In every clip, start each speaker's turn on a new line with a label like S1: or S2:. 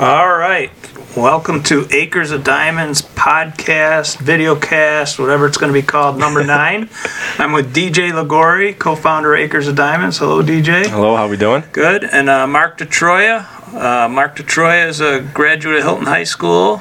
S1: All right. Welcome to Acres of Diamonds podcast, videocast, whatever it's going to be called, number nine. I'm with DJ Lagori, co-founder of Acres of Diamonds. Hello, DJ.
S2: Hello, how we doing?
S1: Good. And uh, Mark Ditroia. Uh, Mark Ditroia is a graduate of Hilton High School,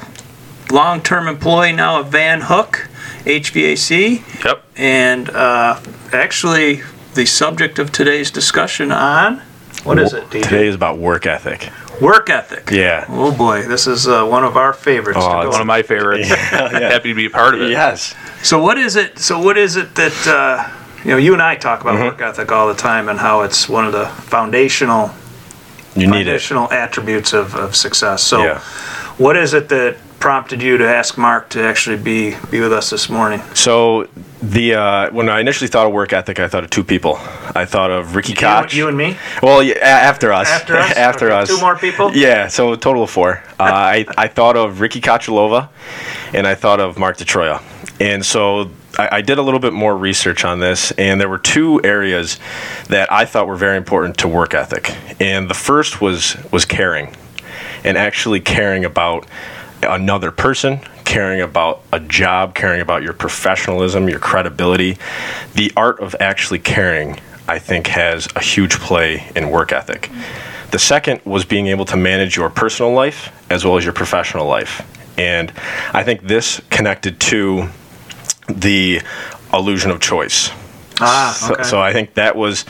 S1: long-term employee now of Van Hook HVAC,
S3: Yep.
S1: and uh, actually the subject of today's discussion on what is it, DJ?
S2: Today is about work ethic.
S1: Work ethic.
S2: Yeah.
S1: Oh boy, this is uh, one of our favorites.
S2: Oh,
S1: to
S2: it's
S1: go
S3: One of my favorites. Happy to be a part of it.
S2: Yes.
S1: So what is it? So what is it that uh, you know? You and I talk about work ethic all the time, and how it's one of the foundational
S2: You need it.
S1: foundational attributes of, of success. So,
S2: Yeah.
S1: what is it that prompted you to ask Mark to actually be be with us this morning?
S2: So the uh, when I initially thought of work ethic, I thought of two people. I thought of Ricky
S1: You,
S2: Koch.
S1: you and me.
S2: well, yeah, after us.
S1: After us?
S2: after
S1: Okay,
S2: us.
S1: two more people?
S2: Yeah. So a total of four. Uh, I I thought of Ricky Kochalova, and I thought of Mark Ditroia, and so. I I did a little bit more research on this, and there were two areas that I thought were very important to work ethic. And the first was was caring, and actually caring about another person, caring about a job, caring about your professionalism, your credibility. The art of actually caring, I think, has a huge play in work ethic. The second was being able to manage your personal life as well as your professional life. And I think this connected to the illusion of choice.
S1: Ah,
S2: So,
S1: okay.
S2: so I think that was,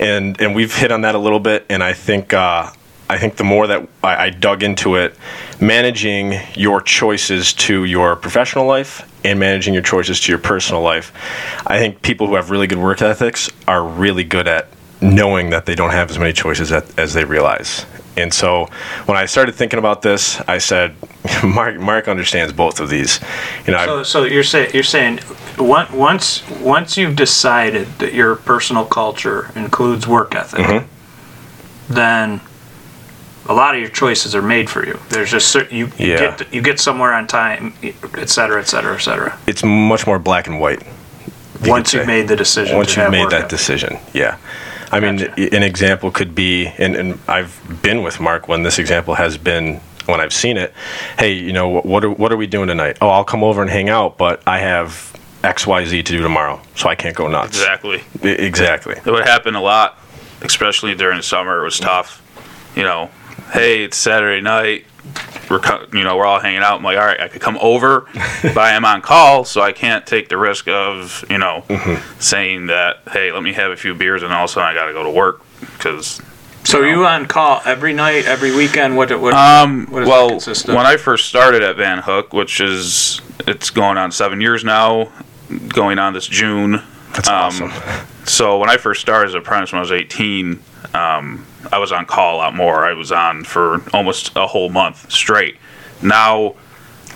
S2: and and we've hit on that a little bit, and I think uh, I think the more that I, I dug into it, managing your choices to your professional life and managing your choices to your personal life, I think people who have really good work ethics are really good at knowing that they don't have as many choices at, as they realize. And so when I started thinking about this, I said, Mark, Mark understands both of these. You know,
S1: So, so you're saying you're saying on- once once you've decided that your personal culture includes work ethic,
S2: Mm-hmm.
S1: then a lot of your choices are made for you. There's just certain you, you
S2: Yeah.
S1: get you get somewhere on time, et cetera, et cetera, et cetera.
S2: it's much more black and white. you
S1: Once you've made the decision.
S2: once
S1: to
S2: you've
S1: have
S2: made that
S1: ethic.
S2: decision yeah i mean
S1: Gotcha.
S2: i- an example could be and, and i've been with mark when this example has been when i've seen it hey you know what, what are, what are we doing tonight oh i'll come over and hang out but i have xyz to do tomorrow so i can't go nuts
S3: Exactly.
S2: Exactly
S3: It would happen a lot, especially during the summer. It was tough. You know, hey, it's Saturday night. We're co- you know we're all hanging out. I'm like, all right, I could come over, but I am on call, so I can't take the risk of you know saying that hey, let me have a few beers, and all of a sudden I got to go to work because
S1: So are you on call every night, every weekend? What what?
S3: Um,
S1: what
S3: well,
S1: consist of?
S3: when I first started at Van Hook, which is it's going on seven years now, going on this June.
S2: that's
S3: Um,
S2: awesome
S3: So when I first started as an apprentice when I was 18, um, I was on call a lot more. I was on for almost a whole month straight. Now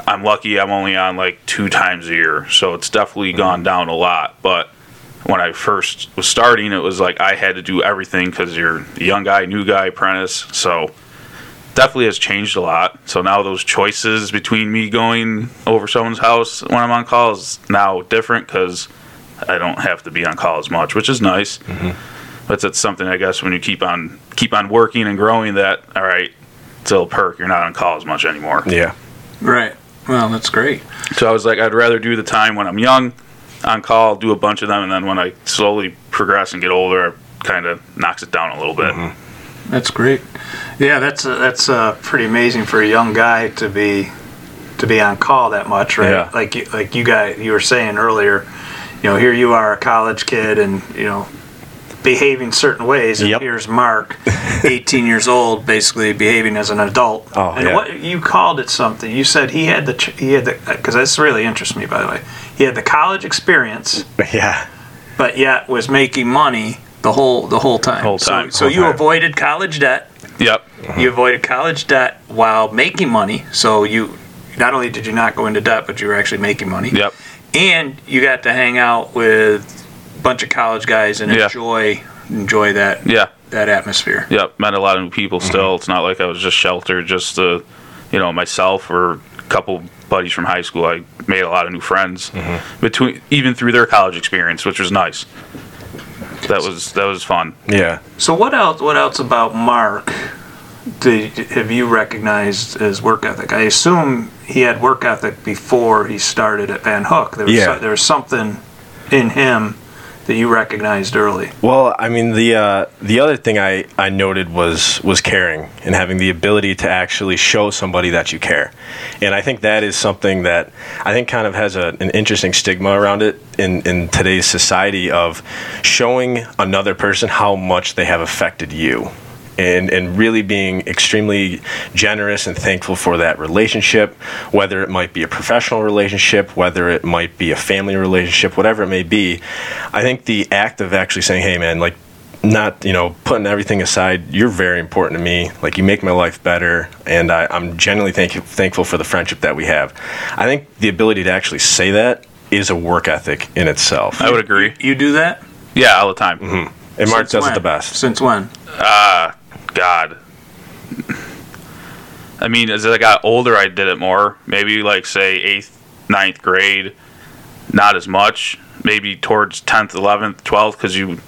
S3: I'm lucky I'm only on like two times a year, so it's definitely gone down a lot. But when I first was starting, it was like I had to do everything because you're a young guy, new guy, apprentice. So definitely has changed a lot. So now those choices between me going over someone's house when I'm on call is now different because I don't have to be on call as much, which is nice. But it's something I guess when you keep on keep on working and growing that all right, it's a little perk. You're not on call as much anymore.
S2: yeah
S1: right. Well, that's great.
S3: So I was like, I'd rather do the time when I'm young, on call, do a bunch of them, and then when I slowly progress and get older, it kind of knocks it down a little bit.
S1: That's great. Yeah, that's uh, that's uh, pretty amazing for a young guy to be to be on call that much, right?
S2: Yeah.
S1: Like you, like you guys you were saying earlier, you know, here you are, a college kid, and you know, behaving certain ways. And
S2: Yep.
S1: here's Mark, 18 years old, basically behaving as an adult.
S2: Oh,
S1: and
S2: yeah.
S1: what you called it something? You said he had the he had the because this really interests me, by the way. He had the college experience,
S2: yeah
S1: but yet was making money the whole the whole time.
S3: Whole
S1: So-
S3: time.
S1: So,
S2: Whole
S1: you
S2: time.
S1: avoided college debt.
S3: Yep.
S1: You avoided college debt while making money. So you not only did you not go into debt, but you were actually making money.
S3: Yep.
S1: And you got to hang out with a bunch of college guys and
S3: Yeah.
S1: enjoy enjoy that
S3: Yeah.
S1: that atmosphere.
S3: Yep, met a lot of new people still. It's not like I was just sheltered, just uh, you know, myself or a couple buddies from high school. I made a lot of new friends between even through their college experience, which was nice. That was that was fun.
S2: yeah
S1: So what else? What else about Mark did, have you recognized as work ethic? I assume he had work ethic before he started at Van Hook. There was,
S2: Yeah.
S1: so- there was something in him that you recognized early.
S2: Well, I mean the uh, the other thing I, I noted was was caring and having the ability to actually show somebody that you care, and I think that is something that I think kind of has a, an interesting stigma around it in in today's society of showing another person how much they have affected you. And, and really being extremely generous and thankful for that relationship, whether it might be a professional relationship, whether it might be a family relationship, whatever it may be. I think the act of actually saying, hey, man, like, not, you know, putting everything aside, you're very important to me. Like, you make my life better, and I, I'm genuinely thank- thankful for the friendship that we have. I think the ability to actually say that is a work ethic in itself.
S3: I would agree.
S1: You do that?
S3: Yeah, all the time. Mm-hmm.
S2: and Mark
S1: Since
S2: does
S1: when?
S2: it the best.
S1: Since when?
S3: Uh, God. I mean, as I got older, I did it more. Maybe like say eighth, ninth grade, not as much. Maybe towards tenth, eleventh, twelfth, because you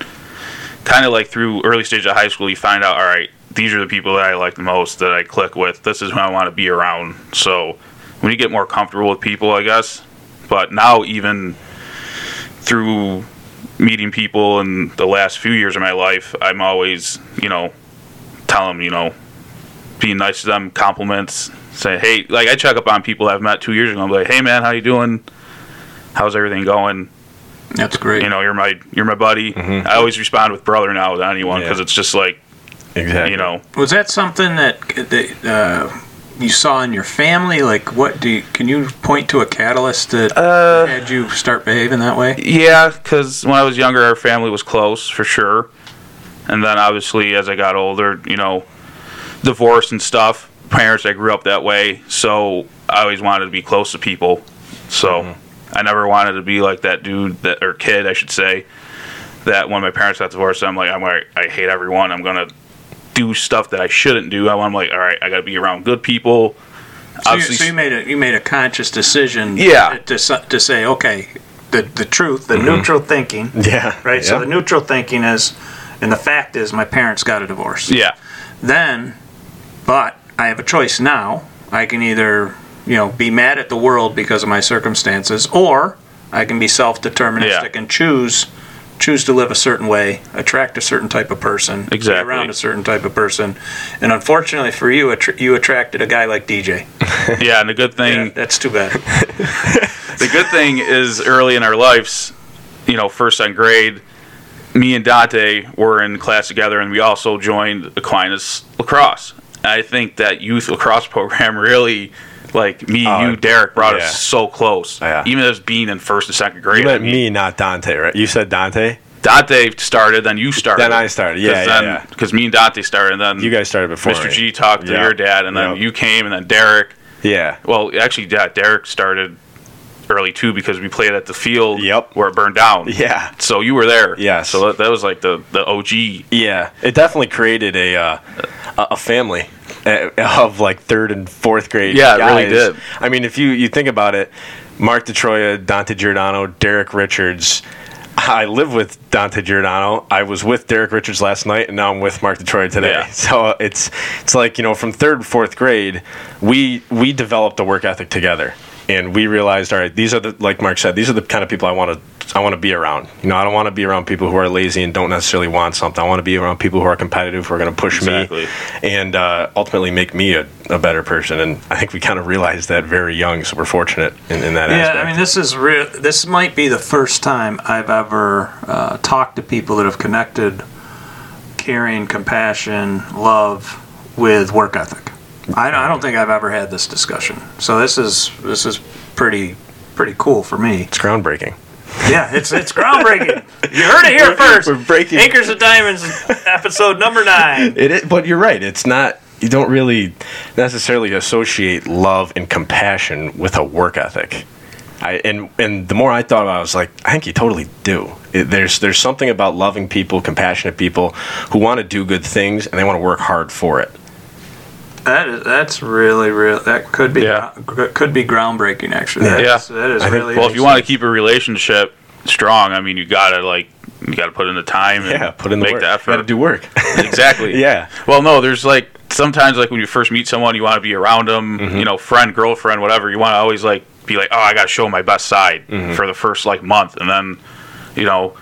S3: kind of like through early stage of high school, you find out, all right, these are the people that I like the most, that I click with. This is who I want to be around. So when you get more comfortable with people, I guess. But now even through meeting people in the last few years of my life, I'm always, you know, tell them, you know, being nice to them, compliments, say, hey, like I check up on people I've met two years ago. I'm like, hey man, how you doing? How's everything going?
S1: That's great.
S3: You know, you're my you're my buddy. I always respond with brother now with anyone
S2: Yeah.
S3: because it's just like
S2: Exactly.
S3: you know,
S1: Was that something that, that uh, you saw in your family? Like, what do you, can you point to a catalyst that
S3: Uh,
S1: had you start behaving that way?
S3: Yeah, because when I was younger, our family was close for sure, and then obviously as I got older, you know, divorce and stuff. Parents, I grew up that way, so I always wanted to be close to people. So mm-hmm. I never wanted to be like that dude that or kid, I should say, that when my parents got divorced, I'm like, I'm like, I hate everyone. I'm gonna do stuff that I shouldn't do. I want, I'm like, all right, I got to be around good people.
S1: So you, so you made a you made a conscious decision.
S3: Yeah.
S1: To, to, to say, okay, the the truth, the mm-hmm. neutral thinking.
S2: Yeah.
S1: Right. So the neutral thinking is, and the fact is, my parents got a divorce.
S3: yeah,
S1: Then, but I have a choice now. I can either you know be mad at the world because of my circumstances, or I can be self-deterministic
S3: Yeah.
S1: and choose choose to live a certain way, attract a certain type of person, be
S3: Exactly.
S1: around a certain type of person, and unfortunately for you, you attracted a guy like DJ.
S3: yeah. And the good thing.
S1: Yeah, that's too bad.
S3: the good thing is early in our lives, you know, first second grade, me and Dante were in class together, and we also joined Aquinas lacrosse. I think that youth lacrosse program really, like me,
S2: Oh,
S3: you, Derek, brought
S2: yeah.
S3: us so close.
S2: Yeah.
S3: Even as being in first and second grade.
S2: You
S3: I
S2: meant
S3: mean,
S2: me, not Dante, right? You said Dante.
S3: Dante started, then you started.
S2: Then I started. Yeah, yeah, yeah.
S3: Because me and Dante started, and then
S2: You guys started before
S3: Mr.
S2: me.
S3: G talked to
S2: Yeah.
S3: your dad, and then
S2: Yep.
S3: you came, and then Derek.
S2: Yeah.
S3: Well, actually, yeah, Derek started early too because we played at the field
S2: Yep.
S3: where it burned down.
S2: Yeah.
S3: So you were there.
S2: Yeah.
S3: So that, that was like the the OG.
S2: Yeah, it definitely created a uh, a family uh, of like third and fourth grade.
S3: Yeah, it really did.
S2: I mean, if you you think about it, Mark Ditroia, Dante Giordano, Derek Richards. I live with Dante Giordano. I was with Derek Richards last night, and now I'm with Mark Ditroia today.
S3: Yeah.
S2: So it's it's like you know, from third fourth grade, we we developed a work ethic together, and we realized, all right, these are the like Mark said, these are the kind of people I want to I want to be around. You know, I don't want to be around people who are lazy and don't necessarily want something. I want to be around people who are competitive, who are going to push
S3: Exactly.
S2: me, and uh, ultimately make me a, a better person. And I think we kind of realized that very young, so we're fortunate in, in that
S1: Yeah,
S2: aspect.
S1: I mean, this is real. This might be the first time I've ever uh, talked to people that have connected caring, compassion, love with work ethic. I, I don't think I've ever had this discussion. So this is this is pretty pretty cool for me.
S2: it's groundbreaking.
S1: Yeah, it's it's groundbreaking. You heard it here first.
S2: We're breaking-
S1: Acres of Diamonds, episode number nine.
S2: It is, but you're right. It's not. You don't really necessarily associate love and compassion with a work ethic. I, and and the more I thought about it, I was like, I think you totally do. It, there's there's something about loving people, compassionate people who want to do good things and they want to work hard for it.
S1: That is that's really real. That could be
S3: Yeah.
S1: could be groundbreaking. Actually,
S2: Yeah.
S1: That's- that is
S2: I think-
S1: really.
S3: Well, if you want to keep a relationship strong, I mean, you gotta like you gotta put in the time and
S2: Yeah, put in the
S3: make
S2: work.
S3: the
S2: Got to do work.
S3: exactly.
S2: Yeah.
S3: Well, no, there's like sometimes like when you first meet someone, you want to be around them,
S2: Mm-hmm.
S3: you know, friend, girlfriend, whatever. You want to always like be like, oh, I got to show my best side
S2: Mm-hmm.
S3: for the first like month, and then, you know,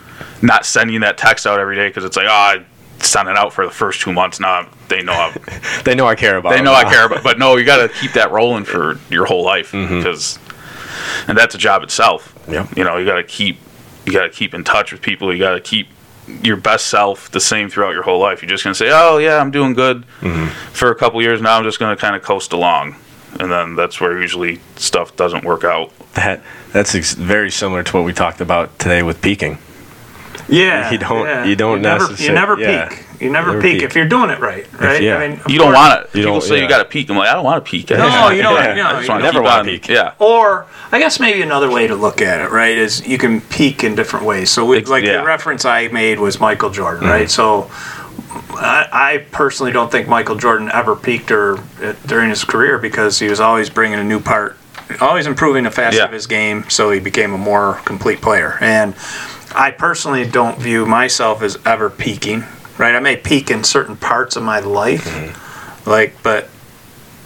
S3: not sending that text out every day because it's like, oh, I sent it out for the first two months. Now they know I'm,
S2: They know I care about. It.
S3: They
S2: them
S3: know I
S2: now.
S3: care about. But no, you got to keep that rolling for your whole life
S2: Mm-hmm.
S3: because, and that's a job itself.
S2: Yep.
S3: You know, you got to keep, you got to keep in touch with people. You got to keep your best self the same throughout your whole life. You're just gonna say, "Oh yeah, I'm doing good
S2: Mm-hmm.
S3: for a couple years now. I'm just gonna kind of coast along," and then that's where usually stuff doesn't work out.
S2: That that's ex- very similar to what we talked about today with peaking.
S1: Yeah,
S2: You don't-
S1: yeah.
S2: you don't
S1: never, You never
S2: yeah.
S1: peak. You never,
S2: Never
S1: peak,
S2: peak.
S1: if you're doing it right, right?
S2: yeah.
S1: I mean, of
S3: You don't
S1: course-
S3: want to.
S2: You
S3: People
S2: don't-
S3: say
S2: yeah.
S3: you got to peak. I'm like, I don't want to peak. I
S1: No,
S3: just-
S1: you don't-
S3: yeah,
S1: you know,
S3: I
S1: you
S3: wanna
S2: never
S3: keep
S2: wanna peak.
S3: Yeah.
S1: Or I guess maybe another way to look at it, right, is you can peak in different ways. So, we, like
S3: yeah.
S1: the reference I made was Michael Jordan,
S2: Mm-hmm.
S1: right? So, I, I personally don't think Michael Jordan ever peaked or uh, during his career because he was always bringing a new part, always improving the facet
S3: Yeah.
S1: of his game, so he became a more complete player. And I personally don't view myself as ever peaking, right? I may peak in certain parts of my life,
S2: Mm-hmm.
S1: like, but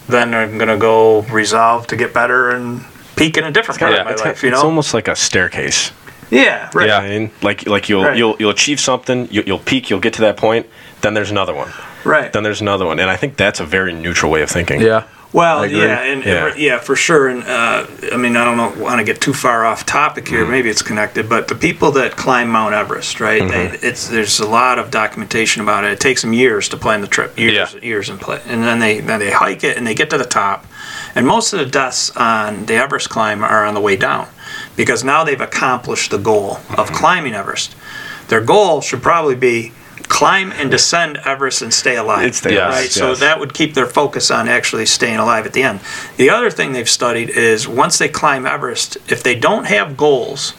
S1: then I'm gonna go resolve to get better and peak in a different part
S3: kinda-
S1: my
S2: It's,
S1: life. You
S2: it's almost like a staircase.
S1: yeah, right.
S3: Yeah.
S2: I mean, like like you'll
S1: Right.
S2: you'll you'll achieve something, you, you'll peak, you'll get to that point, then there's another one,
S1: Right.
S2: then there's another one, and I think that's a very neutral way of thinking.
S3: Yeah.
S1: Well, yeah, and
S2: Yeah.
S1: yeah. for sure. And uh, I mean, I don't know, want to get too far off topic here. Mm-hmm. Maybe it's connected, but the people that climb Mount Everest, right? They, mm-hmm. it's there's a lot of documentation about it. It takes them years to plan the trip, years,
S3: Yeah.
S1: years and play, and then they then they hike it and they get to the top, and most of the deaths on the Everest climb are on the way down, because now they've accomplished the goal of mm-hmm. climbing Everest. Their goal should probably be climb and descend Everest and stay alive.
S2: It's
S3: Yes,
S1: right? So that would keep their focus on actually staying alive at the end. The other thing they've studied is once they climb Everest, if they don't have goals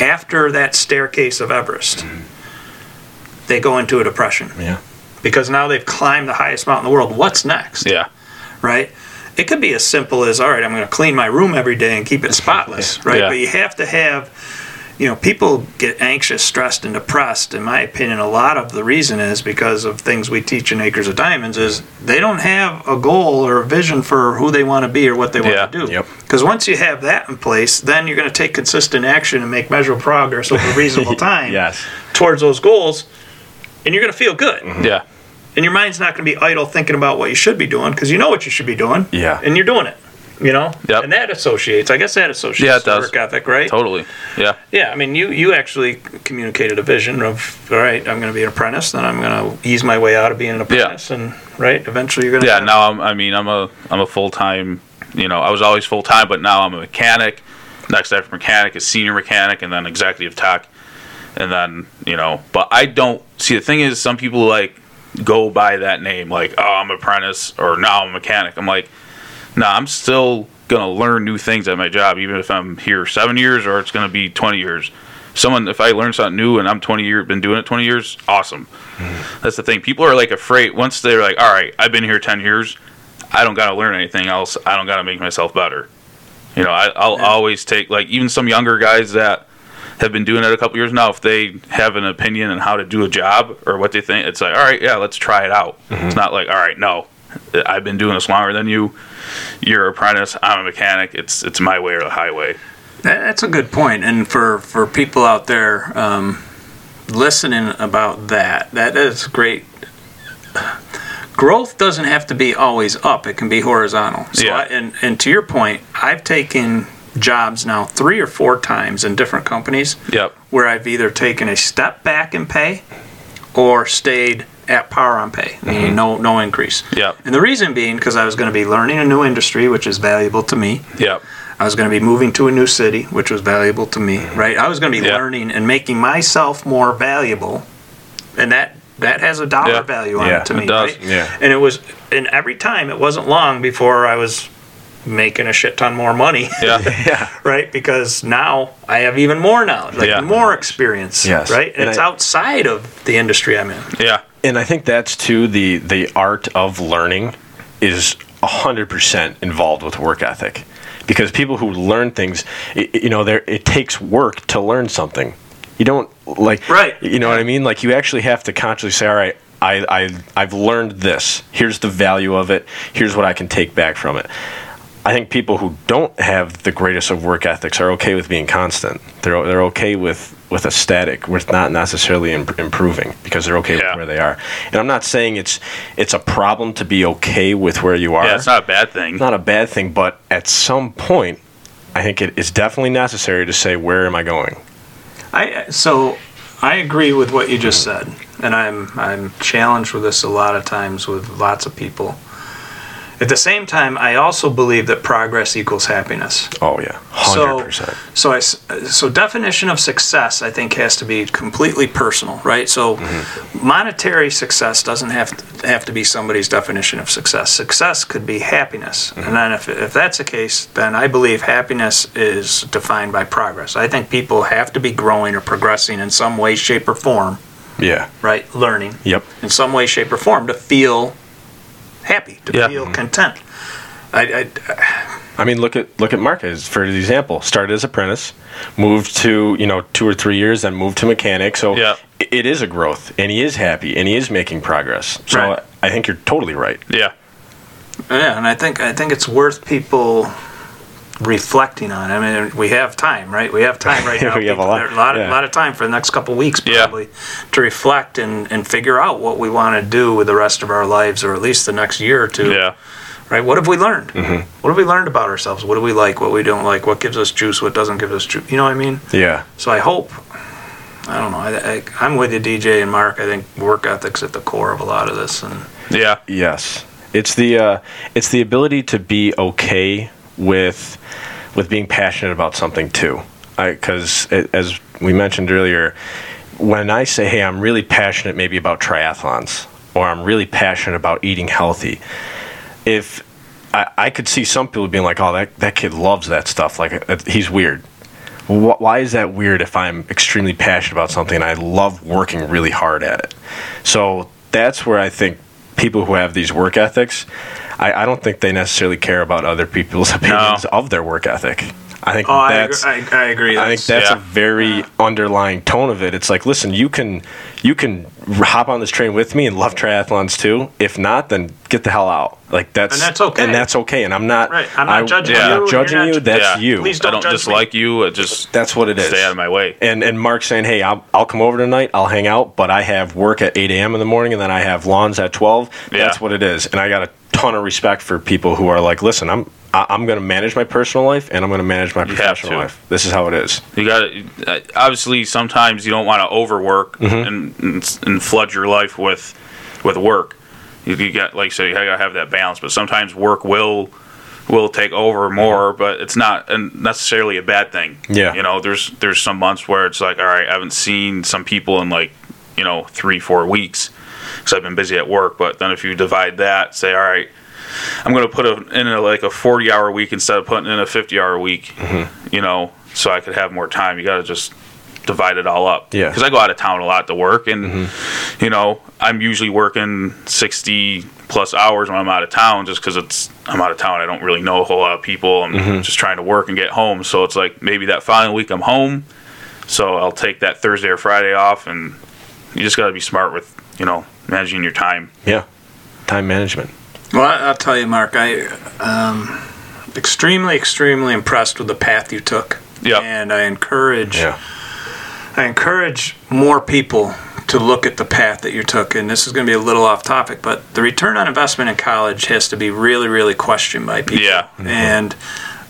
S1: after that staircase of Everest, mm-hmm. they go into a depression
S2: Yeah.
S1: because now they've climbed the highest mountain in the world. What's next?
S3: Yeah.
S1: Right? It could be as simple as, all right, I'm going to clean my room every day and keep it spotless, right?
S3: Yeah.
S1: But you have to have, you know, people get anxious, stressed, and depressed. In my opinion, a lot of the reason is because of things we teach in Acres of Diamonds is they don't have a goal or a vision for who they want to be or what they want
S3: Yeah.
S1: to do.
S2: Yep.
S1: Because once you have that in place, then you're going to take consistent action and make measurable progress over a reasonable time
S2: Yes.
S1: towards those goals, and you're going to feel good mm-hmm.
S3: Yeah.
S1: and your mind's not going to be idle thinking about what you should be doing because you know what you should be doing.
S2: Yeah.
S1: And you're doing it. You know.
S3: Yep.
S1: And that associates. I guess that associates.
S3: Yeah, it does.
S1: Work ethic, right?
S3: Totally. Yeah.
S1: Yeah. I mean, you you actually communicated a vision of all right. I'm going to be an apprentice. Then I'm going to ease my way out of being an apprentice, and right. Eventually, you're going to.
S3: Yeah. Now I'm. I mean, I'm a. I'm a full time. You know, I was always full time, but now I'm a mechanic. Next after mechanic is senior mechanic, and then executive tech, and then you know. But I don't see the thing is some people like go by that name, like oh I'm apprentice or now I'm a mechanic. I'm like, nah, I'm still gonna learn new things at my job, even if I'm here seven years or it's gonna be 20 years. Someone, if I learn something new and I'm 20 years, been doing it 20 years, awesome. Hmm. That's the thing. People are like afraid once they're like, all right, I've been here 10 years, I don't gotta learn anything else. I don't gotta make myself better. You know, I, I'll
S1: Yeah.
S3: always take like even some younger guys that have been doing it a couple years now. If they have an opinion on how to do a job or what they think, it's like, all right, yeah, let's try it out. It's mm-hmm. not like, all right, no, I've been doing this longer than you. You're an apprentice. I'm a mechanic. It's it's my way or the highway.
S1: That's a good point. And for for people out there um, listening about that, that is great. Growth doesn't have to be always up; it can be horizontal. So,
S3: Yeah.
S1: I, and and to your point, I've taken jobs now three or four times in different companies
S3: Yep.
S1: where I've either taken a step back in pay or stayed at par on pay, meaning mm-hmm. no no increase.
S3: Yep.
S1: And the reason being because I was going to be learning a new industry, which is valuable to me.
S3: Yep.
S1: I was going to be moving to a new city, which was valuable to me, mm-hmm. right? I was going to be
S3: Yeah.
S1: learning and making myself more valuable, and that that has a dollar
S3: Yeah.
S1: value on
S2: Yeah,
S1: it to
S3: it
S1: me,
S3: does.
S1: right?
S2: Yeah.
S1: And it was, and every time it wasn't long before I was making a shit ton more money,
S3: Yeah.
S2: Yeah.
S1: right? Because now I have even more knowledge, like
S3: Yeah.
S1: more experience,
S2: Yes.
S1: right? And,
S2: And
S1: it's
S2: I-
S1: outside of the industry I'm in.
S3: yeah.
S2: And I think that's too the the art of learning is hundred percent involved with work ethic, because people who learn things, i you know, there it takes work to learn something. You don't like
S1: Right.
S2: You know what I mean? Like you actually have to consciously say, all right. I, I I've learned this. Here's the value of it. Here's what I can take back from it. I think people who don't have the greatest of work ethics are okay with being constant. They're they're okay with with a static, with not necessarily im- improving because they're okay
S3: Yeah.
S2: with where they are. And I'm not saying it's it's a problem to be okay with where you are.
S3: Yeah, it's not a bad thing.
S2: It's not a bad thing, but at some point, I think it is definitely necessary to say, where am I going?
S1: I so I agree with what you just said, and I'm I'm challenged with this a lot of times with lots of people. At the same time, I also believe that progress equals happiness.
S2: Oh yeah, hundred
S1: So,
S2: percent.
S1: so I s- so definition of success, I think, has to be completely personal, right? So,
S2: Mm-hmm.
S1: monetary success doesn't have to have to be somebody's definition of success. Success could be happiness,
S2: Mm-hmm.
S1: and then if if that's the case, then I believe happiness is defined by progress. I think people have to be growing or progressing in some way, shape, or form,
S2: Yeah.
S1: right? Learning
S2: Yep.
S1: in some way, shape, or form to feel happy, to
S3: Yeah.
S1: feel content. I, I,
S2: I mean, look at look at Marquez for example. Started as apprentice, moved to you know two or three years, then moved to mechanic. So
S3: Yeah.
S2: i- it is a growth, and he is happy, and he is making progress. So
S1: Right.
S2: I think you're totally right.
S3: Yeah.
S1: Yeah, and I think I think it's worth people reflecting on. I mean, we have time, right? We have time right now.
S2: We have a lot,
S1: there- lot,
S2: yeah.
S1: of, lot of time for the next couple weeks,
S3: Yeah.
S1: probably, to reflect and, and figure out what we want to do with the rest of our lives, or at least the next year or two.
S3: Yeah.
S1: Right? What have we learned?
S2: Mm-hmm.
S1: What have we learned about ourselves? What do we like? What we don't like? What gives us juice? What doesn't give us juice? You know what I mean?
S2: Yeah.
S1: So I hope. I don't know. I, I, I'm with you, DJ and Mark. I think work ethics at the core of a lot of this, and
S3: Yeah.
S2: Yes, it's the uh, it's the ability to be okay with with being passionate about something too. Because as we mentioned earlier, when I say, "Hey, I'm really passionate," maybe about triathlons, or I'm really passionate about eating healthy, if I, I could see some people being like, "Oh, that that kid loves that stuff," like uh, he's weird. Why is that weird if I'm extremely passionate about something and I love working really hard at it? So that's where I think people who have these work ethics, I, I don't think they necessarily care about other people's opinions of their work ethic. I think
S1: oh, I
S2: that's
S1: agree, I, I agree.
S2: I think
S1: That's-
S2: that's
S3: yeah.
S2: a very underlying tone of it. It's like, listen, you can you can hop on this train with me and love triathlons too. If not, then get the hell out. Like that's
S1: And that's okay.
S2: And that's okay. And I'm not.
S1: Right. I'm not
S2: I-
S1: judging
S3: Yeah.
S1: you.
S2: I'm not judging you.
S1: ju-
S2: That's
S3: yeah.
S2: you.
S1: Please
S3: I
S1: don't
S3: don't
S1: judge
S3: dislike you. I just
S2: That's what it is.
S3: stay out of my way.
S2: And and Mark saying, "Hey, I'll, I'll come over tonight. I'll hang out, but I have work at 8 a.m. in the morning, and then I have lawns at 12.
S3: Yeah.
S2: That's what it is. And I got a ton of respect for people who are like, "Listen, I'm I- I'm going to manage my personal life, and I'm going to manage my professional life. This is how it is."
S3: You got to obviously sometimes you don't want to overwork
S2: Mm-hmm.
S3: and, and and flood your life with with work. You, you got like I said, you got to have that balance. But sometimes work will will take over more, but it's not necessarily a bad thing.
S2: Yeah.
S3: you know, there's there's some months where it's like, all right, I haven't seen some people in like you know three four weeks because I've been busy at work. But then if you divide that, say, all right. I'm going to put a, in a, like a 40 hour week instead of putting in a 50 hour week,
S2: Mm-hmm.
S3: you know, so I could have more time. You got to just divide it all up.
S2: Yeah.
S3: Because I go out of town a lot to work, and you know, I'm usually working 60 plus hours when I'm out of town, just because it's I'm out of town. I don't really know a whole lot of people. I'm just trying to work and get home. So it's like maybe that following week I'm home, so I'll take that Thursday or Friday off, and you just got to be smart with you know managing your time.
S2: Yeah, time management.
S1: Well, I- I'll tell you, Mark. I um, extremely, extremely impressed with the path you took.
S3: Yep.
S1: And I encourage,
S2: Yeah,
S1: I encourage more people to look at the path that you took. And this is going to be a little off topic, but the return on investment in college has to be really, really questioned by people.
S3: Yeah.
S1: And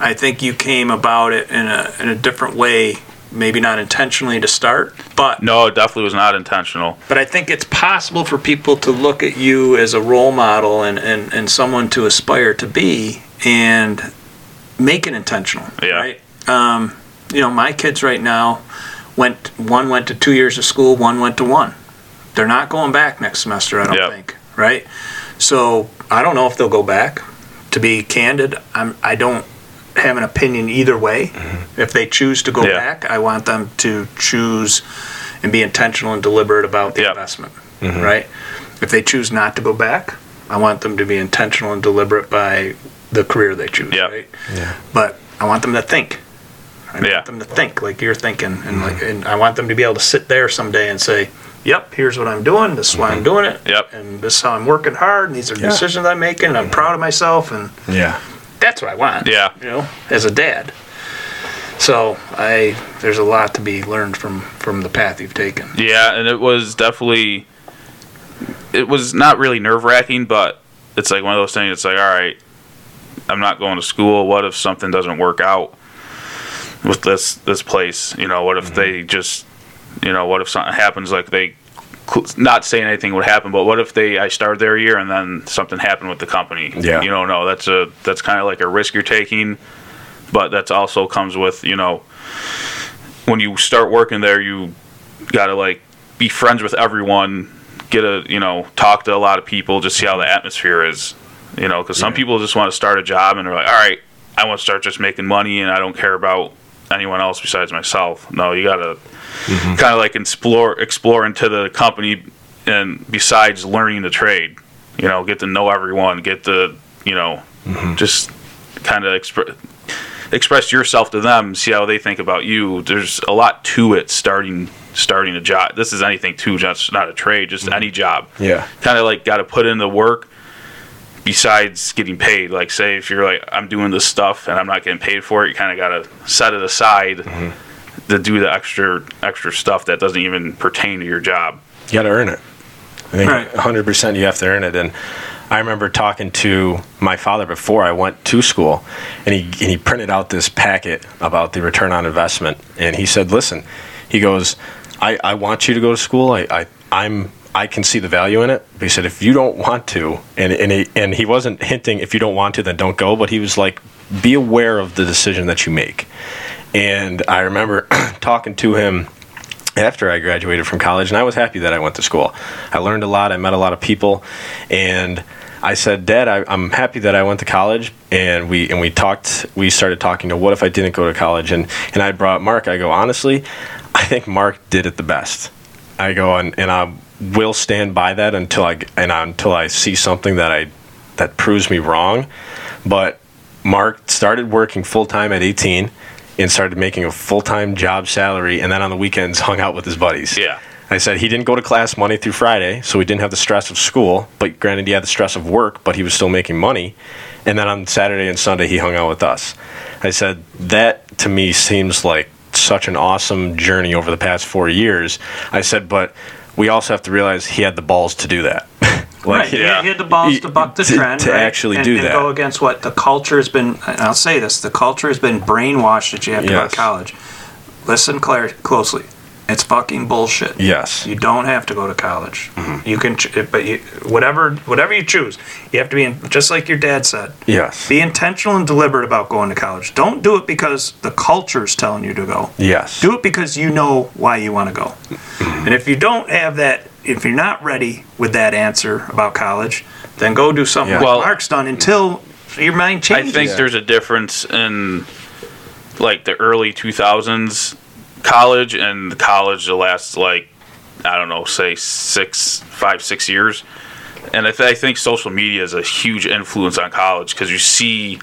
S1: I think you came about it in a in a different way. Maybe not intentionally to start, but
S3: No, it definitely was not intentional.
S1: but I think it's possible for people to look at you as a role model and, and, and someone to aspire to be and make it intentional.
S3: Yeah.
S1: Right. Um, you know, my kids right now went one went to two years of school, one went to one. They're not going back next semester, I don't
S3: Yeah.
S1: think. Right. So I don't know if they'll go back. To be candid, I'm I don't have an opinion either way. Mm-hmm. If they choose to go
S3: Yeah.
S1: back, I want them to choose and be intentional and deliberate about the
S3: Yeah.
S1: investment. Mm-hmm. Right? If they choose not to go back, I want them to be intentional and deliberate by the career they choose.
S3: Yeah.
S1: Right? But I want them to think. I
S3: Yeah.
S1: want them to think like you're thinking, and mm-hmm. like, and I want them to be able to sit there someday and say, yep, here's what I'm doing. This is why I'm doing it.
S3: Yep.
S1: And this is how I'm working hard. And these are decisions I'm making. And I'm proud of myself. And
S2: Yeah.
S1: That's what I want.
S3: Yeah.
S1: You know, as a dad. So I, there's a lot to be learned from from the path you've taken.
S3: Yeah, and it was definitely. It was not really nerve wracking, but it's like one of those things. It's like, all right, I'm not going to school. What if something doesn't work out with this this place? You know, what if mm-hmm. they just, you know, what if something happens? Like they, not saying anything would happen, but what if they I started there a year and then something happened with the company?
S2: Yeah.
S3: you don't know. That's a that's kind of like a risk you're taking, but that's also comes with you know when you start working there, you gotta like be friends with everyone, get a you know talk to a lot of people, just see how the atmosphere is, you know, because some
S2: Yeah.
S3: people just want to start a job and they're like, all right, I want to start just making money and I don't care about anyone else besides myself. No, you gotta Mm-hmm. kind of like explore explore into the company and besides learning the trade, you know, get to know everyone, get to you know mm-hmm. just kind of express express yourself to them, see how they think about you. There's a lot to it starting starting a job. This is anything too, just not a trade, just mm-hmm. any job.
S2: Yeah.
S3: Kind of like got to put in the work besides getting paid. Like say if you're like I'm doing this stuff and I'm not getting paid for it, you kind of got to set it aside to do the extra extra stuff that doesn't even pertain to your job.
S2: You got to earn it. I think
S1: Right.
S2: 100% you have to earn it. And I remember talking to my father before I went to school, and he, and he printed out this packet about the return on investment. And he said, Listen, he goes, I, I want you to go to school. I, I, I'm, I can see the value in it. But he said, If you don't want to, and, and, he, and he wasn't hinting, if you don't want to, then don't go, but he was like, Be aware of the decision that you make. And I remember talking to him after I graduated from college, and I was happy that I went to school. I learned a lot, I met a lot of people, and I said, "Dad, I, I'm happy that I went to college." And we and we talked. We started talking to what if I didn't go to college, and and I brought Mark. I go honestly, I think Mark did it the best. I go and and I will stand by that until I and until I see something that I that proves me wrong. But Mark started working full time at 18 and started making a full time job salary, and then on the weekends hung out with his buddies.
S3: Yeah.
S2: I said he didn't go to class Monday through Friday, so he didn't have the stress of school. But granted, he had the stress of work, but he was still making money. And then on Saturday and Sunday, he hung out with us. I said that to me seems like such an awesome journey over the past four years. I said, but we also have to realize he had the balls to do that.
S1: Right.
S2: Like,
S3: Yeah.
S1: He had the balls to buck the
S2: To-
S1: trend.
S2: to
S1: right?
S2: actually
S1: and,
S2: do
S1: and
S2: that.
S1: go against what the culture has been. And I'll say this: the culture has been brainwashed that you have to go to college. Listen clar- closely. It's fucking bullshit.
S2: Yes.
S1: You don't have to go to college.
S2: Mm-hmm.
S1: You can, ch- but you, whatever, whatever you choose, you have to be in. Just like your dad said,
S2: Yes.
S1: be intentional and deliberate about going to college. Don't do it because the culture's telling you to go.
S2: Yes.
S1: Do it because you know why you want to go. And if you don't have that, if you're not ready with that answer about college, then go do something
S2: Yeah.
S1: like
S3: Well-
S1: Mark's done until your mind changes.
S3: I think
S2: Yeah.
S3: there's a difference in like the early 2000s college and the college the last like I don't know, say six, five, six years. And I, th- I think social media is a huge influence on college because you see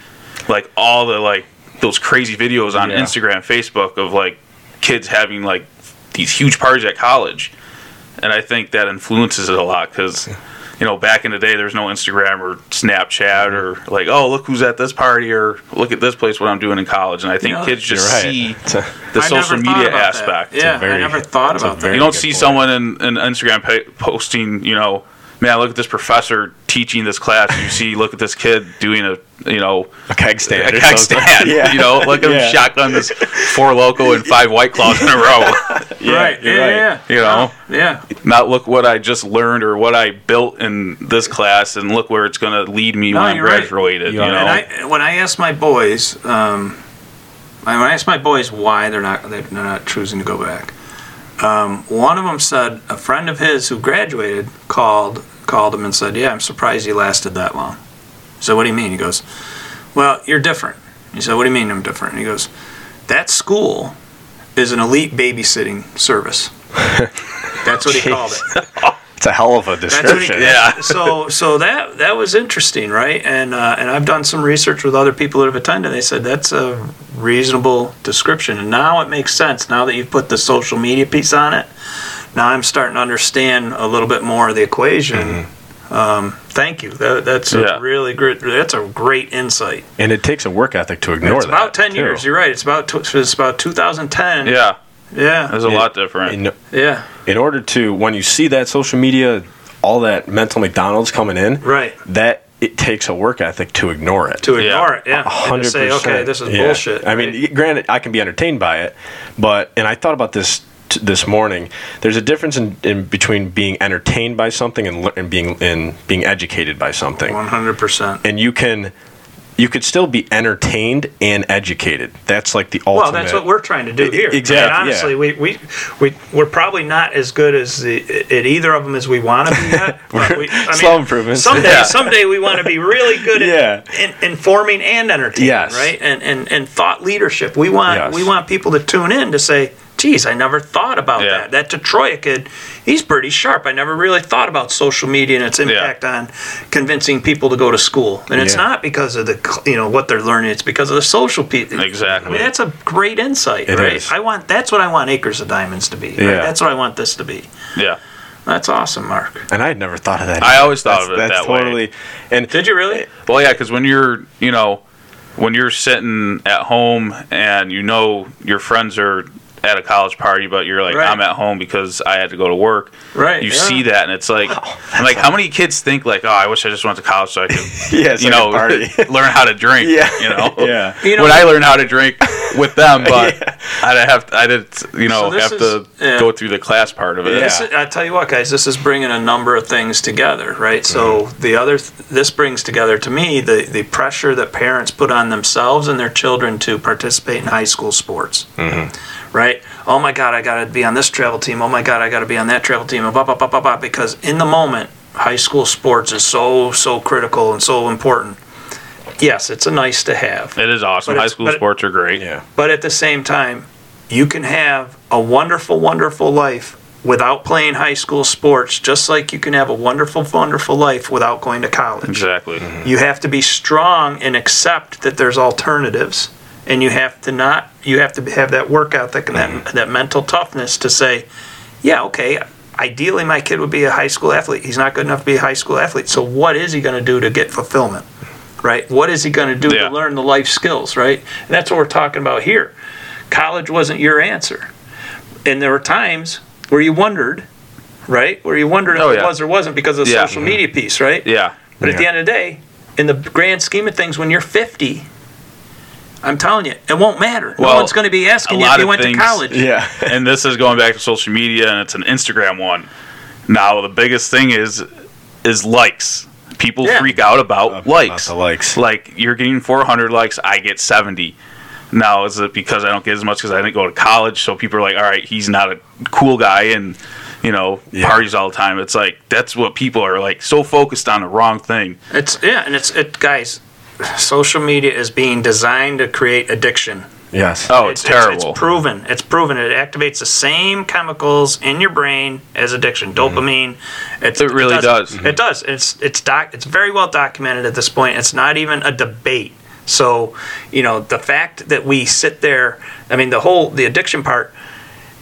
S3: like all the like those crazy videos on
S2: Yeah.
S3: Instagram, Facebook of like kids having like these huge parties at college, and I think that influences it a lot because. You know, back in the day, there was no Instagram or Snapchat or like, oh, look who's at this party or look at this place what I'm doing in college. And I think
S1: You know,
S3: kids just
S2: right.
S3: see
S2: a-
S3: the
S1: I
S3: social media
S1: about that.
S3: aspect.
S1: Yeah,
S2: very-
S1: I never thought about that.
S3: You don't see
S2: point.
S3: someone in, in Instagram pa- posting, you know, man, look at this professor teaching this class. You see, look at this kid doing a, you know,
S2: a keg stand.
S3: a keg stand.
S2: yeah.
S3: You know, look at
S2: Yeah.
S3: him shotgun this Four Loko and five white claws in a row.
S2: Yeah,
S1: right. yeah,
S2: right.
S1: yeah,
S3: You know?
S1: Yeah.
S3: Not look what I just learned or what I built in this class, and look where it's going to lead me
S1: No,
S3: when I'm
S1: you're right.
S3: graduated.
S2: You
S3: You, know,
S1: And I, when I ask my boys, um, when I ask my boys why they're not they're not choosing to go back, um, one of them said a friend of his who graduated called called him and said, "Yeah, I'm surprised you lasted that long." So what do you mean? He goes, "Well, you're different." He said, "What do you mean I'm different?" And he goes, "That school is an elite babysitting service." That's what he called it.
S2: It's a hell of a
S1: what he,
S2: description.
S3: Yeah.
S1: So so that that was interesting, right? And uh, and I've done some research with other people that have attended. They said that's a reasonable description, and now it makes sense. Now that you've put the social media piece on it, now I'm starting to understand a little bit more of the equation. Um, thank you. That, that's
S3: Yeah.
S1: a really great. That's a great insight.
S2: And it takes a work ethic to ignore it.
S1: it's
S2: that.
S1: about ten
S2: too.
S1: years. You're right. It's about tw- it's about 2010.
S3: Yeah,
S1: yeah,
S3: it's a lot different.
S2: In,
S1: yeah.
S2: in order to, when you see that social media, all that mental McDonald's coming in,
S1: Right.
S2: that it takes a work ethic to ignore it.
S1: To
S3: Yeah.
S1: ignore it. Yeah. And
S2: hundred
S1: say,
S2: percent.
S1: okay, this is
S2: Yeah.
S1: bullshit.
S2: I mean, granted, I can be entertained by it, but and I thought about this t- this morning. There's a difference in, in between being entertained by something and, lear- and being in being educated by something.
S1: 100. percent
S2: And you can you could still be entertained and educated. That's like the ultimate.
S1: Well, that's what we're trying to do here.
S2: Exactly,
S1: honestly,
S2: yeah.
S1: we, we, we, we're probably not as good as the, at either of them as we want to be yet. we, I
S2: Slow improvements.
S1: Someday,
S3: Yeah.
S1: someday we want to be really good at
S2: Yeah.
S1: in, informing and entertaining,
S2: Yes.
S1: right? And, and, and thought leadership. We want,
S2: Yes.
S1: we want people to tune in to say, geez, I never thought about
S3: Yeah.
S1: that. That Detroit kid, he's pretty sharp. I never really thought about social media and its impact on convincing people to go to school. And it's
S2: Yeah.
S1: not because of the, you know, what they're learning. It's because of the social people.
S3: Exactly.
S1: I mean, that's a great insight,
S2: It
S1: right?
S2: is.
S1: I want that's what I want Acres of Diamonds to be. right?
S2: Yeah.
S1: That's what I want this to be.
S3: yeah,
S1: That's awesome, Mark.
S2: and I had never thought of that.
S3: I
S2: either.
S3: always thought
S2: That's-
S3: of it
S2: that's
S3: that way.
S2: totally, And
S1: Did you really?
S3: Well, yeah, because when you're, you know, when you're sitting at home and you know your friends are at a college party, but you're like,
S1: Right.
S3: I'm at home because I had to go to work.
S1: Right,
S3: You
S1: yeah.
S3: see that, and it's like, I'm like, how many kids think like, oh, I wish I just went to college so I could,
S2: Yeah,
S3: you know,
S2: party.
S3: learn how to drink.
S2: Yeah.
S3: you know,
S2: Yeah.
S1: You know-
S3: when I learned how to drink with them, but I'd have, I did, you know,
S1: So this
S3: have to
S1: yeah.
S3: go through the class part of it.
S2: Yeah.
S1: This is- I tell you what, guys, this is bringing a number of things together, right? So mm-hmm. the other, th- this brings together to me the the pressure that parents put on themselves and their children to participate in high school sports, mm-hmm. Right? Oh my God, I got to be on this travel team. Oh my God, I got to be on that travel team. Blah blah blah blah blah. Because in the moment, high school sports is so so critical and so important. Yes, it's a nice to have.
S3: It is awesome. High school sports are great.
S2: yeah.
S1: But at the same time, you can have a wonderful, wonderful life without playing high school sports, just like you can have a wonderful, wonderful life without going to college.
S3: Exactly. Mm-hmm.
S1: You have to be strong and accept that there's alternatives. And you have to not, you have to have that work ethic and that, mm-hmm. that mental toughness to say, yeah, okay, ideally my kid would be a high school athlete. He's not good enough to be a high school athlete. So what is he going to do to get fulfillment? Right? What is he going to do
S3: Yeah.
S1: to learn the life skills? Right? And that's what we're talking about here. College wasn't your answer. And there were times where you wondered, right? Where you wondered if
S3: Oh,
S1: it was or wasn't because of the
S3: Yeah.
S1: social media piece, right?
S3: Yeah.
S1: But at the end of the day, in the grand scheme of things, when you're 50, I'm telling you, it won't matter. no one's going to be asking you if you went
S3: things-
S1: to college.
S2: Yeah.
S3: and this is going back to social media and it's an Instagram one. Now the biggest thing is is likes. People
S1: Yeah.
S3: freak out about
S2: About
S3: likes.
S2: the likes.
S3: Like you're getting 400 likes, I get 70. Now is it because I don't get as much because I didn't go to college? So people are like, all right, he's not a cool guy and you know
S2: Yeah.
S3: parties all the time. It's like that's what people are like so focused on the wrong thing.
S1: It's yeah, and it's it, guys. Social media is being designed to create addiction.
S2: Yes.
S3: Oh, it's, terrible.
S1: It's, proven. It's proven. It activates the same chemicals in your brain as addiction, mm-hmm. dopamine. It's,
S3: It really does.
S1: It does. It's it's doc. It's very well documented at this point. It's not even a debate. So, you know, the fact that we sit there. I mean, the whole the addiction part.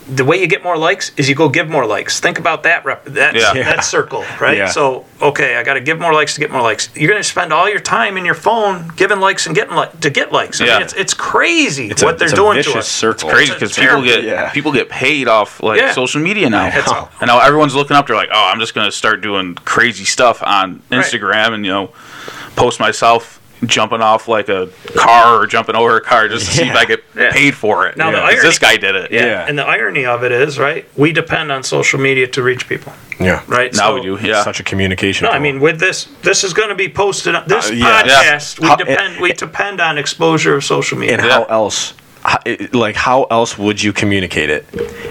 S1: The way you get more likes is you go give more likes. Think about that rep, that
S3: Yeah.
S2: Yeah.
S1: that circle, right?
S2: Yeah.
S1: So, okay, I got to give more likes to get more likes. You're going to spend all your time in your phone giving likes and getting like to get likes. I
S3: Yeah.
S1: mean, it's it's crazy
S2: It's
S1: what
S2: a,
S1: they're
S2: it's a
S1: doing
S2: vicious
S1: to us.
S2: circle.
S3: crazy because people get
S2: Yeah.
S3: people get paid off like
S1: Yeah.
S3: social media now.
S1: It's-
S3: and now everyone's looking up. They're like, oh, I'm just gonna start doing crazy stuff on
S1: Right.
S3: Instagram and you know, post myself jumping off like a car or jumping over a car just to see if I get
S1: Yeah.
S3: paid for it.
S1: Now, the
S3: 'Cause
S1: irony-
S3: this guy did it.
S1: Yeah.
S2: Yeah.
S1: And the irony of it is, right? We depend on social media to reach people,
S2: Yeah.
S1: right?
S3: Now
S1: So-
S3: we do. Yeah.
S2: Such a communication.
S1: No, I mean, with this, this is going to be posted. on This
S2: Uh, yeah.
S1: podcast,
S2: Yeah. How- eh,
S1: we depend. we depend on exposure of social media.
S2: and
S3: Yeah.
S2: how else? how- it- eh, Like how else would you communicate it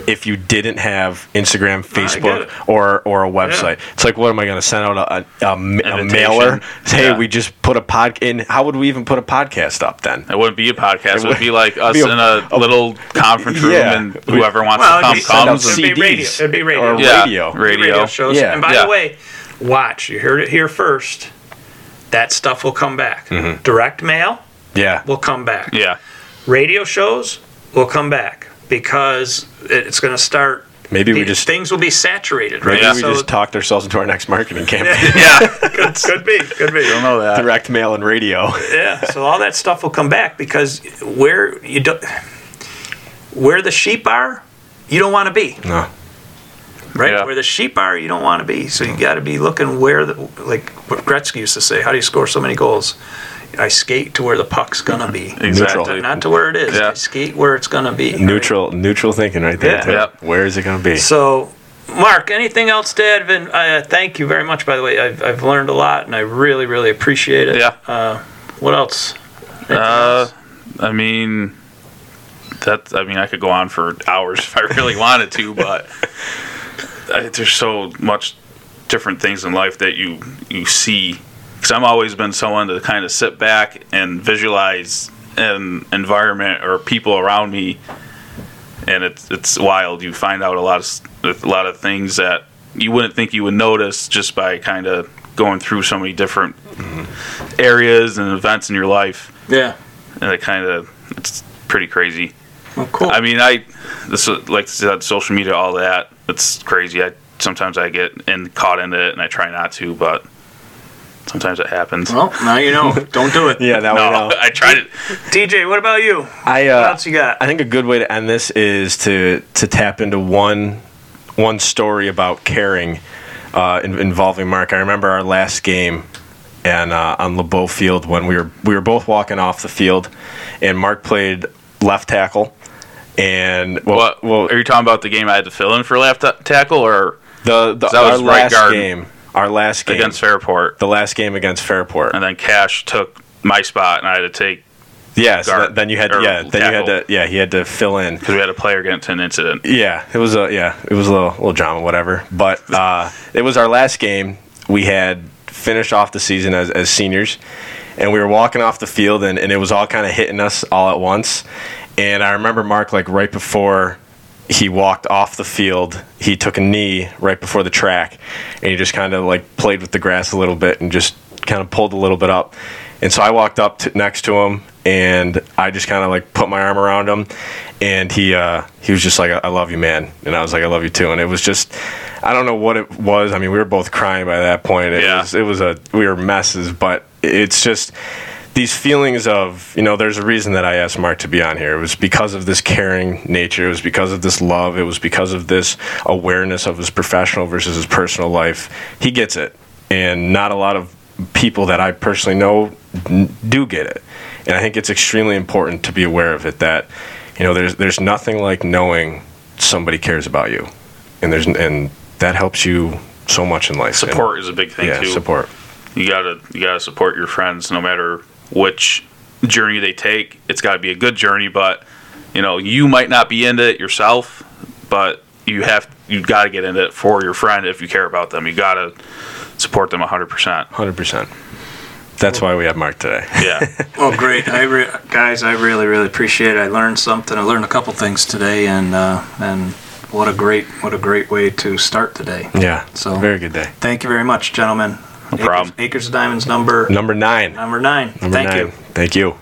S2: if you didn't have Instagram, Facebook, or or a website? It's like, what am I going to send out a, a, a, a mailer? Hey,
S3: Yeah.
S2: we just put a pod. In how would we even put a podcast up then?
S3: It wouldn't be a podcast. It would
S2: would
S3: be like us
S2: be a-
S3: in a, little conference room,
S2: Yeah.
S3: and whoever wants
S1: Well,
S3: to come comes.
S2: send
S3: and-
S1: It'd be radio. It'd be radio.
S2: or
S3: Yeah.
S2: radio.
S3: Radio.
S1: radio shows.
S2: Yeah.
S1: And by
S3: Yeah.
S1: the way, watch. You heard it here first. That stuff will come back.
S2: Mm-hmm.
S1: Direct mail
S2: Yeah,
S1: will come back.
S3: yeah,
S1: radio shows will come back because it's going to start
S2: Maybe we just
S1: things will be saturated, right?
S2: maybe we
S1: So-
S2: just talked ourselves into our next marketing campaign.
S3: Yeah,
S1: could, could be, could be.
S3: don't know that.
S2: Direct mail and radio.
S1: Yeah, so all that stuff will come back because where you don't, where the sheep are, you don't want to be,
S2: No.
S1: right?
S3: Yeah.
S1: Where the sheep are, you don't want to be. So you got to be looking where the like what Gretzky used to say. How do you score so many goals? I skate to where the puck's gonna be,
S3: Exactly.
S1: not to where it is.
S3: Yeah.
S1: I skate where it's gonna be.
S2: Neutral neutral thinking right there.
S1: Yeah.
S3: Yep.
S2: Where is it going to be?
S1: So, Mark, anything else to add? Vin, uh, thank you very much. By the way, I've, I've learned a lot, and I really, really appreciate it.
S3: Yeah.
S1: Uh, what else? Anything
S3: Uh,
S1: else?
S3: I mean, that. I mean, I could go on for hours if I really wanted to, but I, there's so much different things in life that you you see. Because I'm always been someone to kind of sit back and visualize an environment or people around me, and it's it's wild. You find out a lot of a lot of things that you wouldn't think you would notice just by kind of going through so many different mm-hmm. areas and events in your life
S1: yeah.
S3: and it kind of it's pretty crazy.
S1: Well, cool.
S3: I mean, I this is- like I said, social media, all that. It's crazy. I sometimes I get in caught into it, and I try not to, but sometimes it happens.
S1: well, now you know. Don't do it.
S2: yeah, that
S3: no,
S2: we know.
S3: I tried it.
S1: DJ, what about you?
S2: I
S1: What
S2: uh,
S1: else you got?
S2: I think a good way to end this is to to tap into one one story about caring uh, in, involving Mark. I remember our last game and uh, on LeBeau Field when we were we were both walking off the field, and Mark played left tackle. And well,
S3: What?
S2: well,
S3: are you talking about the game I had to fill in for left ta- tackle or
S2: the, the our
S3: was right
S2: last
S3: guard
S2: game, our last game
S3: against Fairport?
S2: the last game against Fairport.
S3: And then Cash took my spot, and I had to take
S2: Yeah, so then you had
S3: or
S2: yeah, then you had to yeah, he had to fill in.
S3: because we had a player get into an incident.
S2: Yeah, it was a yeah, it was a little, little drama, whatever. But uh, it was our last game. We had finished off the season as, as seniors, and we were walking off the field, and, and it was all kind of hitting us all at once. And I remember Mark like right before he walked off the field, he took a knee right before the track, and he just kind of like played with the grass a little bit and just kind of pulled a little bit up. And so I walked up to, next to him, and I just kind of like put my arm around him, and he uh, he was just like, "I love you, man," and I was like, "I love you too." And it was just, I don't know what it was. I mean, we were both crying by that point. It
S3: Yeah.
S2: was it was a we were messes, but it's just these feelings of you know there's a reason that i asked mark to be on here. It was because of this caring nature. It was because of this love. It was because of this awareness of his professional versus his personal life. He gets it. And not a lot of people that i personally know do get it. And i think it's extremely important to be aware of it that you know there's there's nothing like knowing somebody cares about you. And there's and that helps you so much in life. And-
S3: Support is a big thing
S2: yeah
S3: too.
S2: support.
S3: You gotta you gotta support your friends no matter which journey they take it's got to be a good journey but you know you might not be into it yourself but you have you got to get into it for your friend if you care about them you got to support them 100%
S2: 100% that's why we have mark today
S3: yeah
S1: Well, great. I re- guys, I really, really appreciate it. I learned something. I learned a couple things today, and uh, and what a great, what a great way to start today.
S2: Yeah.
S1: So-
S2: very good day.
S1: Thank you very much, gentlemen.
S3: No problem.
S1: Acres, Acres of Diamonds number
S2: Number nine.
S1: number nine.
S2: Number
S1: Thank
S2: nine.
S1: you.
S2: Thank you.